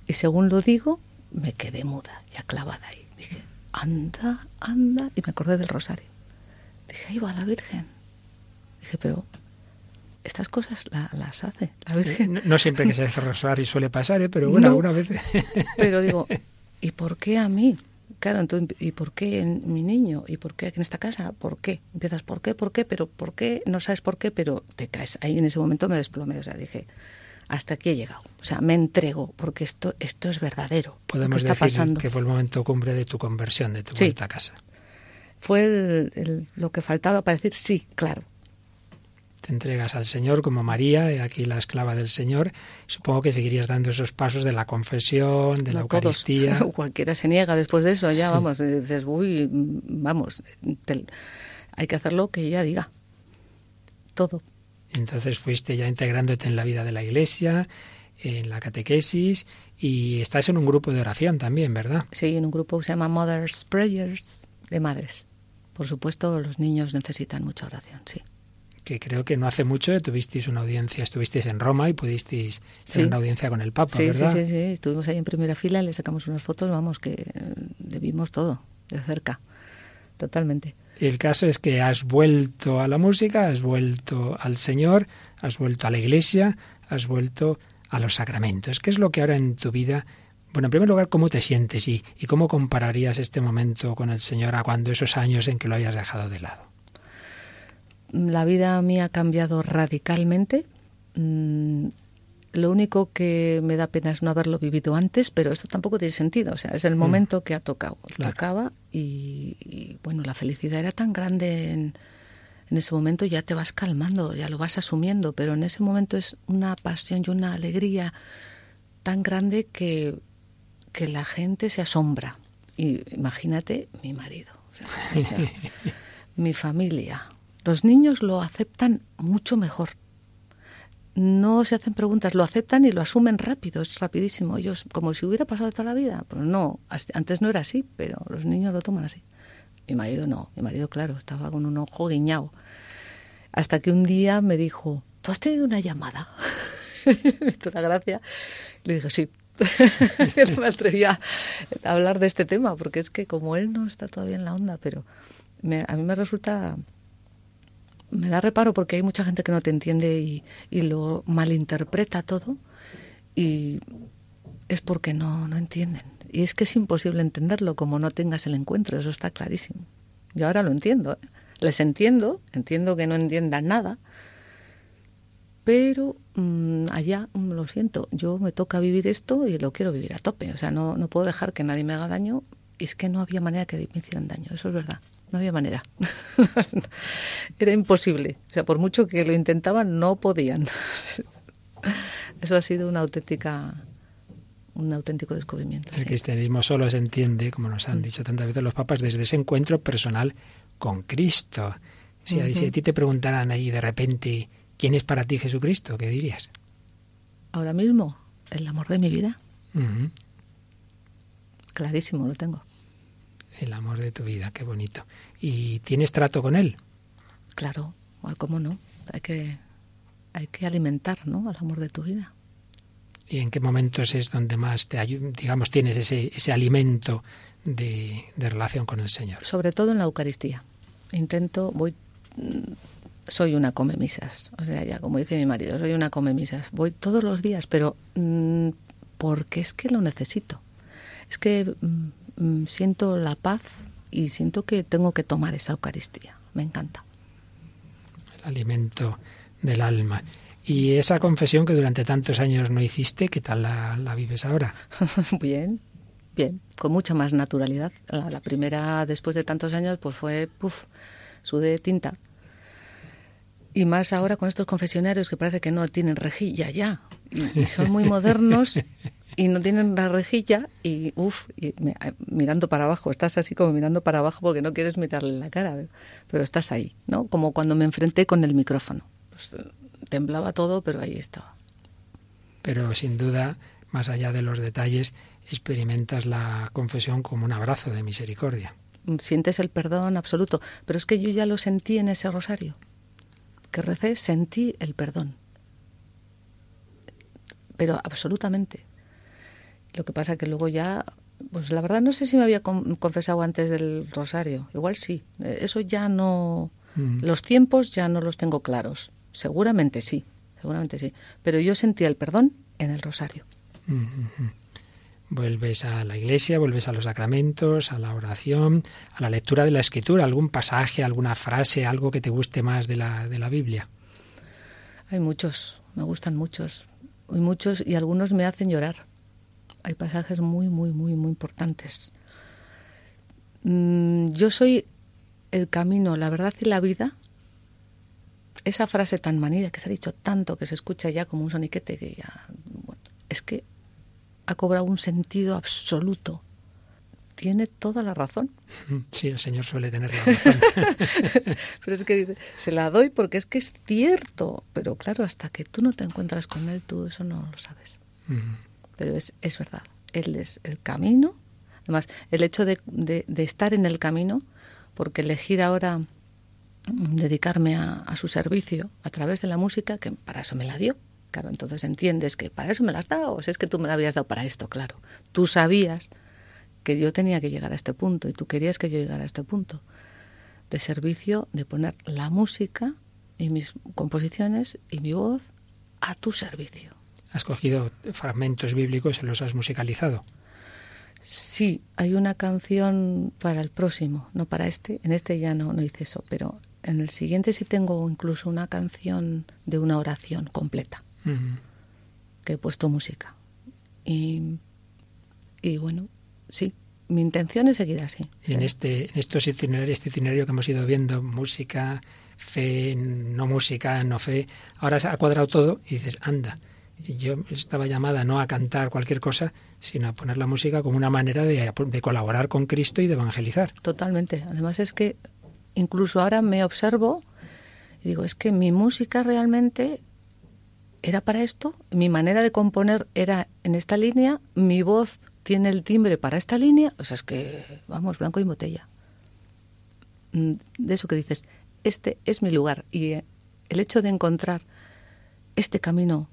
Y según lo digo, me quedé muda, ya clavada ahí. Dije, anda, anda, y me acordé del rosario. Dije, ahí va la Virgen. Dije, pero estas cosas las hace la Virgen. No, siempre que se hace rosario suele pasar, ¿eh? pero bueno, alguna vez. pero digo, ¿y por qué a mí? Claro, entonces, ¿y por qué en mi niño? ¿Y por qué aquí en esta casa? ¿Por qué? Empiezas, ¿por qué? ¿Por qué? Pero ¿por qué? No sabes por qué, pero te caes. Ahí en ese momento me desplomé, o sea, dije, hasta aquí he llegado. O sea, me entrego, porque esto, esto es verdadero. Podemos decir pasando. que fue el momento cumbre de tu conversión, de tu vuelta a casa. Fue lo que faltaba para decir sí, claro, te entregas al Señor como María, aquí la esclava del Señor. Supongo que seguirías dando esos pasos de la confesión, de la Eucaristía. Cualquiera se niega después de eso, ya vamos, dices, uy, vamos, hay que hacer lo que ella diga. Todo. Entonces fuiste ya integrándote en la vida de la Iglesia, en la catequesis, y estás en un grupo de oración también, ¿verdad? Sí, en un grupo que se llama Mother's Prayers, de madres. Por supuesto, los niños necesitan mucha oración, sí que creo que no hace mucho tuvisteis una audiencia, estuvisteis en Roma y pudisteis tener una audiencia con el Papa, ¿verdad? Sí, sí, sí, estuvimos ahí en primera fila, le sacamos unas fotos, vamos, que eh, le vimos todo de cerca, totalmente. El caso es que has vuelto a la música, has vuelto al Señor, has vuelto a la Iglesia, has vuelto a los sacramentos. ¿Qué es lo que ahora en tu vida bueno, en primer lugar, ¿cómo te sientes y, y, cómo compararías este momento con el Señor a cuando esos años en que lo hayas dejado de lado? La vida mía ha cambiado radicalmente. Mm, lo único que me da pena es no haberlo vivido antes, pero esto tampoco tiene sentido. O sea, es el mm. momento que ha tocado. Tocaba y, bueno, la felicidad era tan grande en, en ese momento ya te vas calmando, ya lo vas asumiendo, pero en ese momento es una pasión y una alegría tan grande que, que la gente se asombra. Y imagínate mi marido, mi familia. Los niños lo aceptan mucho mejor. No se hacen preguntas, lo aceptan y lo asumen rápido, es rapidísimo. Ellos, como si hubiera pasado toda la vida. Pero no, antes no era así, pero los niños lo toman así. Mi marido no, mi marido, claro, estaba con un ojo guiñado. Hasta que un día me dijo, ¿tú has tenido una llamada? me hizo una gracia. Le dije, sí. no me atrevía a hablar de este tema, porque es que como él no está todavía en la onda, pero a mí me resulta me da reparo porque hay mucha gente que no te entiende y, y, lo malinterpreta todo y es porque no, no entienden. Y es que es imposible entenderlo como no tengas el encuentro, eso está clarísimo. Yo ahora lo entiendo. ¿eh? Les entiendo, entiendo que no entiendan nada, pero mm, allá mm, lo siento, yo me toca vivir esto y lo quiero vivir a tope. O sea, no, no puedo dejar que nadie me haga daño. Y es que no había manera que me hicieran daño, eso es verdad. No había manera. Era imposible. O sea, por mucho que lo intentaban, no podían. Eso ha sido una auténtica un auténtico descubrimiento. El cristianismo solo se entiende, como nos han mm. dicho tantas veces los papas, desde ese encuentro personal con Cristo. Si, a ti te preguntaran ahí de repente, ¿quién es para ti Jesucristo? ¿Qué dirías? Ahora mismo, el amor de mi vida. Clarísimo, lo tengo. El amor de tu vida, qué bonito. ¿Y tienes trato con él? Claro, ¿cómo no? Hay que, hay que alimentar ¿no? al amor de tu vida. ¿Y en qué momentos es donde más te digamos, tienes ese, ese alimento de, relación con el Señor? Sobre todo en la Eucaristía. Intento, voy, soy una come misas, o sea, ya como dice mi marido, soy una come misas. Voy todos los días, pero mm, porque es que lo necesito. Es que mm, siento la paz y siento que tengo que tomar esa Eucaristía. Me encanta. El alimento del alma. Y esa confesión que durante tantos años no hiciste, ¿qué tal la, la vives ahora? Bien, bien, con mucha más naturalidad. La, primera, después de tantos años, pues fue, puff, sudé tinta. Y más ahora con estos confesionarios que parece que no tienen rejilla ya. Y, son muy modernos y no tienen la rejilla y, uff, mirando para abajo. Estás así como mirando para abajo porque no quieres mirarle la cara, pero estás ahí, ¿no? Como cuando me enfrenté con el micrófono. Pues, temblaba todo, pero ahí estaba. Pero sin duda, más allá de los detalles, experimentas la confesión como un abrazo de misericordia. Sientes el perdón absoluto, pero es que yo ya lo sentí en ese rosario. Que recé, sentí el perdón. Pero absolutamente. Lo que pasa que luego ya, pues la verdad no sé si me había confesado antes del rosario. Igual sí. Eso ya no... Mm. Los tiempos ya no los tengo claros. Seguramente sí, seguramente sí. Pero yo sentía el perdón en el rosario. Vuelves a la iglesia, vuelves a los sacramentos, a la oración, a la lectura de la escritura, algún pasaje, alguna frase, algo que te guste más de la, de la Biblia. Hay muchos, me gustan muchos. Hay muchos y algunos me hacen llorar. Hay pasajes muy, muy, muy, muy importantes. Mm, yo soy el camino, la verdad y la vida esa frase tan manida que se ha dicho tanto, que se escucha ya como un soniquete, que ya, es que ha cobrado un sentido absoluto. Tiene toda la razón. Sí, el Señor suele tener la razón. pero es que se la doy porque es que es cierto. Pero claro, hasta que tú no te encuentras con Él, tú eso no lo sabes. Pero es, es verdad. Él es el camino. Además, el hecho de, de, estar en el camino, porque elegir ahora dedicarme a, su servicio a través de la música, que para eso me la dio. Claro, entonces entiendes que para eso me la has dado, o es que tú me la habías dado para esto, claro. Tú sabías que yo tenía que llegar a este punto y tú querías que yo llegara a este punto de servicio, de poner la música y mis composiciones y mi voz a tu servicio. ¿Has cogido fragmentos bíblicos y los has musicalizado? Sí, hay una canción para el próximo, no para este. En este ya no, no hice eso, pero en el siguiente sí tengo incluso una canción de una oración completa, que he puesto música. Y, y, bueno, sí, mi intención es seguir así. en este, en estos itinerarios, este itinerario que hemos ido viendo, música, fe, no música, no fe. Ahora se ha cuadrado todo y dices, anda, yo estaba llamada no a cantar cualquier cosa, sino a poner la música como una manera de, colaborar con Cristo y de evangelizar. Totalmente. Además es que incluso ahora me observo y digo, es que mi música realmente era para esto, mi manera de componer era en esta línea, mi voz tiene el timbre para esta línea, o sea, es que, vamos, blanco y botella. Mm, de eso que dices, este es mi lugar y eh, el hecho de encontrar este camino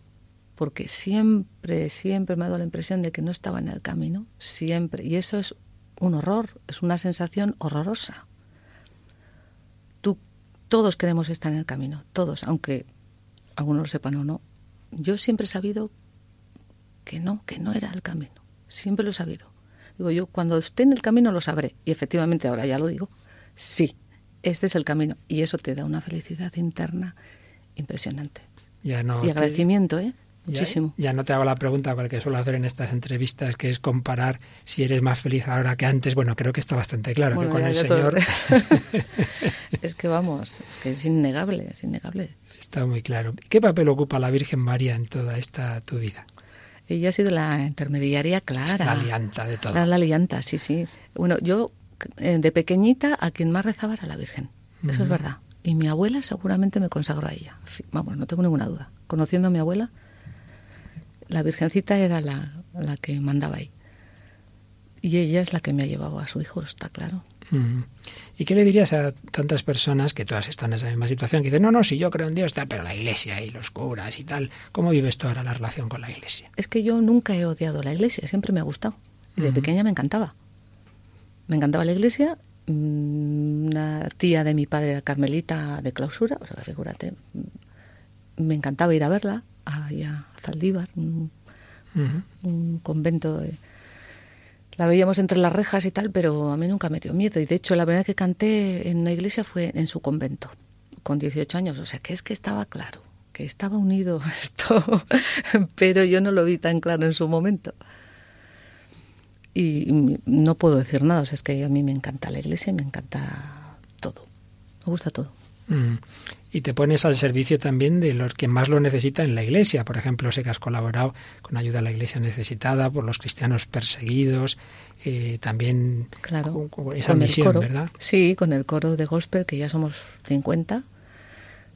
porque siempre, siempre me ha dado la impresión de que no estaba en el camino, siempre. Y eso es un horror, es una sensación horrorosa. Tú, todos queremos estar en el camino, todos, aunque algunos lo sepan o no. Yo siempre he sabido que no, que no era el camino. Siempre lo he sabido. Digo yo, cuando esté en el camino lo sabré. Y efectivamente ahora ya lo digo. Sí, este es el camino. Y eso te da una felicidad interna impresionante. Ya no y agradecimiento, ¿eh? Muchísimo. Ya, no te hago la pregunta que suelo hacer en estas entrevistas, que es comparar si eres más feliz ahora que antes. Bueno, creo que está bastante claro que con el Señor. es que vamos, es que es innegable, es innegable. Está muy claro. ¿Qué papel ocupa la Virgen María en toda esta tu vida? Ella ha sido la intermediaria clara. la alianta de todo. La, la alianta, sí, sí. Bueno, yo eh, de pequeñita a quien más rezaba era la Virgen. Eso es verdad. Y mi abuela seguramente me consagró a ella. Vamos, no tengo ninguna duda. Conociendo a mi abuela, la Virgencita era la, la, que mandaba ahí. Y ella es la que me ha llevado a su hijo, está claro. ¿Y qué le dirías a tantas personas que todas están en esa misma situación? Que dicen, no, no, si yo creo en Dios, tal, pero la iglesia y los curas y tal. ¿Cómo vives tú ahora la relación con la iglesia? Es que yo nunca he odiado la iglesia, siempre me ha gustado. de pequeña me encantaba. Me encantaba la iglesia. Mm, una tía de mi padre era carmelita de clausura, o sea, figúrate. Mm, me encantaba ir a verla a Zaldívar, un, convento. la veíamos entre las rejas y tal, pero a mí nunca me dio miedo. Y de hecho, la primera que canté en una iglesia fue en su convento, con 18 años. O sea, que es que estaba claro, que estaba unido esto, pero yo no lo vi tan claro en su momento. Y no puedo decir nada, o sea, es que a mí me encanta la iglesia y me encanta todo. Me gusta todo y te pones al servicio también de los que más lo necesitan en la Iglesia. Por ejemplo, sé que has colaborado con ayuda a la Iglesia necesitada, por los cristianos perseguidos, eh, también claro, con, esa misión, ¿verdad? Sí, con el coro de gospel, que ya somos 50,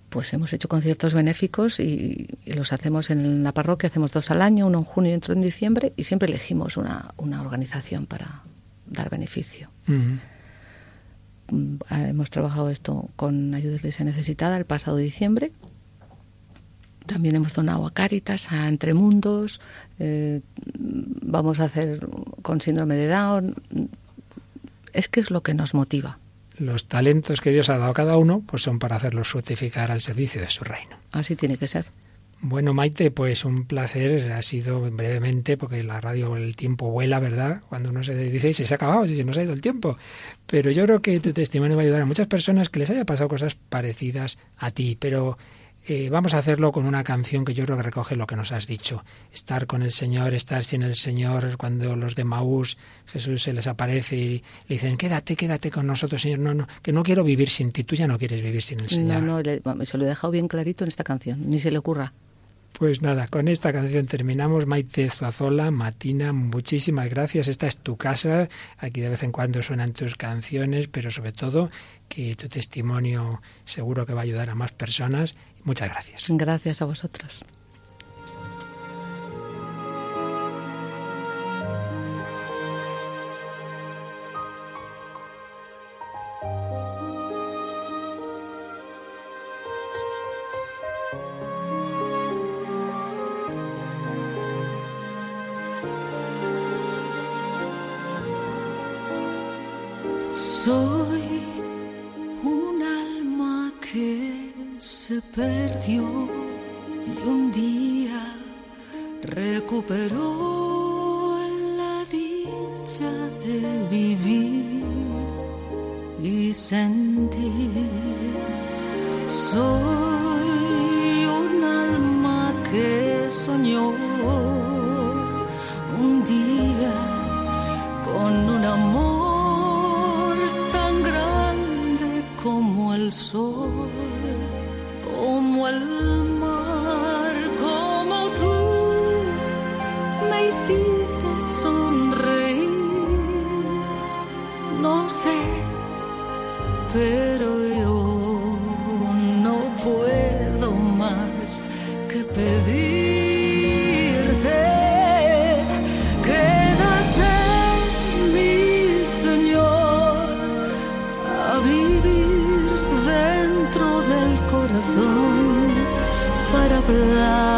pues hemos hecho conciertos benéficos y, los hacemos en la parroquia, hacemos dos al año, uno en junio y otro en diciembre, y siempre elegimos una, una organización para dar beneficio. Mm, hemos trabajado esto con ayuda iglesia necesitada el pasado diciembre. También hemos donado a Cáritas, a Entremundos, eh, vamos a hacer con síndrome de Down. Es que es lo que nos motiva. Los talentos que Dios ha dado a cada uno pues son para hacerlos fructificar al servicio de su reino. Así tiene que ser. Bueno, Maite, pues un placer. Ha sido brevemente, porque la radio el tiempo vuela, ¿verdad? Cuando uno se dice, se ha acabado, se nos ha ido el tiempo. Pero yo creo que tu testimonio va a ayudar a muchas personas que les haya pasado cosas parecidas a ti. Pero eh, vamos a hacerlo con una canción que yo creo que recoge lo que nos has dicho. Estar con el Señor, estar sin el Señor. Cuando los de Maús, Jesús se les aparece y le dicen, quédate, quédate con nosotros, Señor. No, no, que no quiero vivir sin ti. Tú ya no quieres vivir sin el Señor. No, no, se lo he dejado bien clarito en esta canción. Ni se le ocurra. Pues nada, con esta canción terminamos. Maite Zuazola, Matina, muchísimas gracias. Esta es tu casa. Aquí de vez en cuando suenan tus canciones, pero sobre todo que tu testimonio seguro que va a ayudar a más personas. Muchas gracias. Gracias a vosotros. El sol para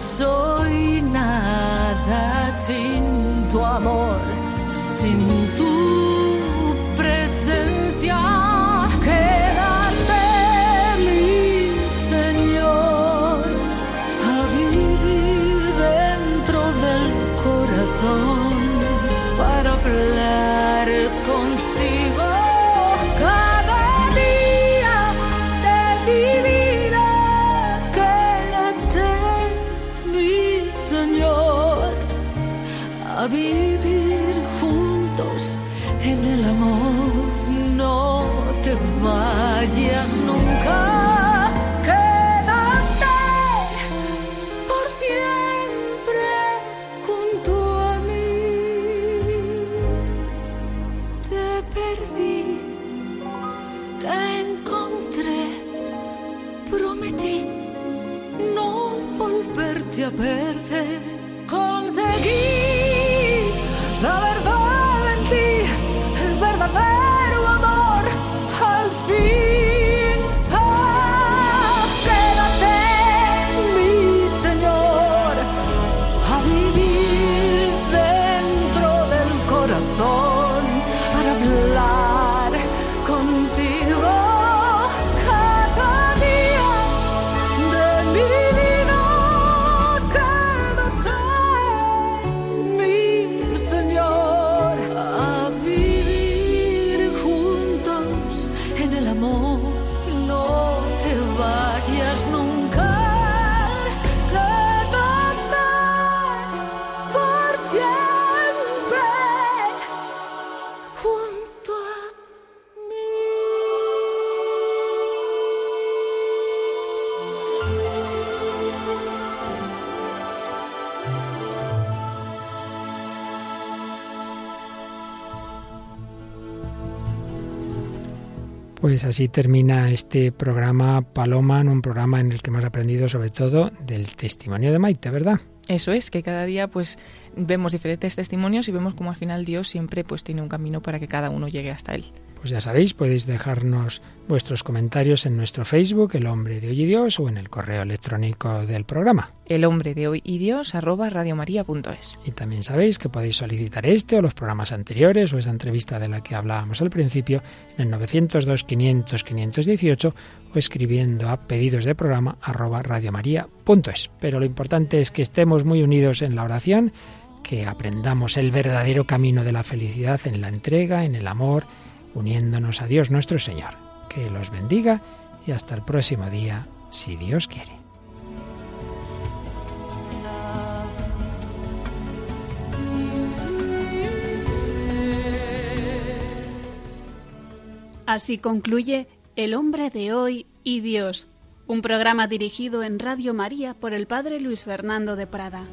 soy nada sin tu amor, sin tu vayas nunca. Pues así termina este programa Paloma, un programa en el que hemos aprendido sobre todo del testimonio de Maite, ¿verdad? Eso es, que cada día pues vemos diferentes testimonios y vemos como al final Dios siempre pues tiene un camino para que cada uno llegue hasta él. Pues ya sabéis, podéis dejarnos vuestros comentarios en nuestro Facebook, El Hombre de Hoy y Dios, o en el correo electrónico del programa. El hombre de hoy y Dios arroba radiomaria.es. Y también sabéis que podéis solicitar este o los programas anteriores o esa entrevista de la que hablábamos al principio en el 902 500 518 o escribiendo a pedidos de programa arroba radiomaria.es. Pero lo importante es que estemos muy unidos en la oración, que aprendamos el verdadero camino de la felicidad en la entrega, en el amor, uniéndonos a Dios nuestro Señor. Que los bendiga y hasta el próximo día, si Dios quiere. Así concluye El hombre de hoy y Dios, un programa dirigido en Radio María por el Padre Luis Fernando de Prada.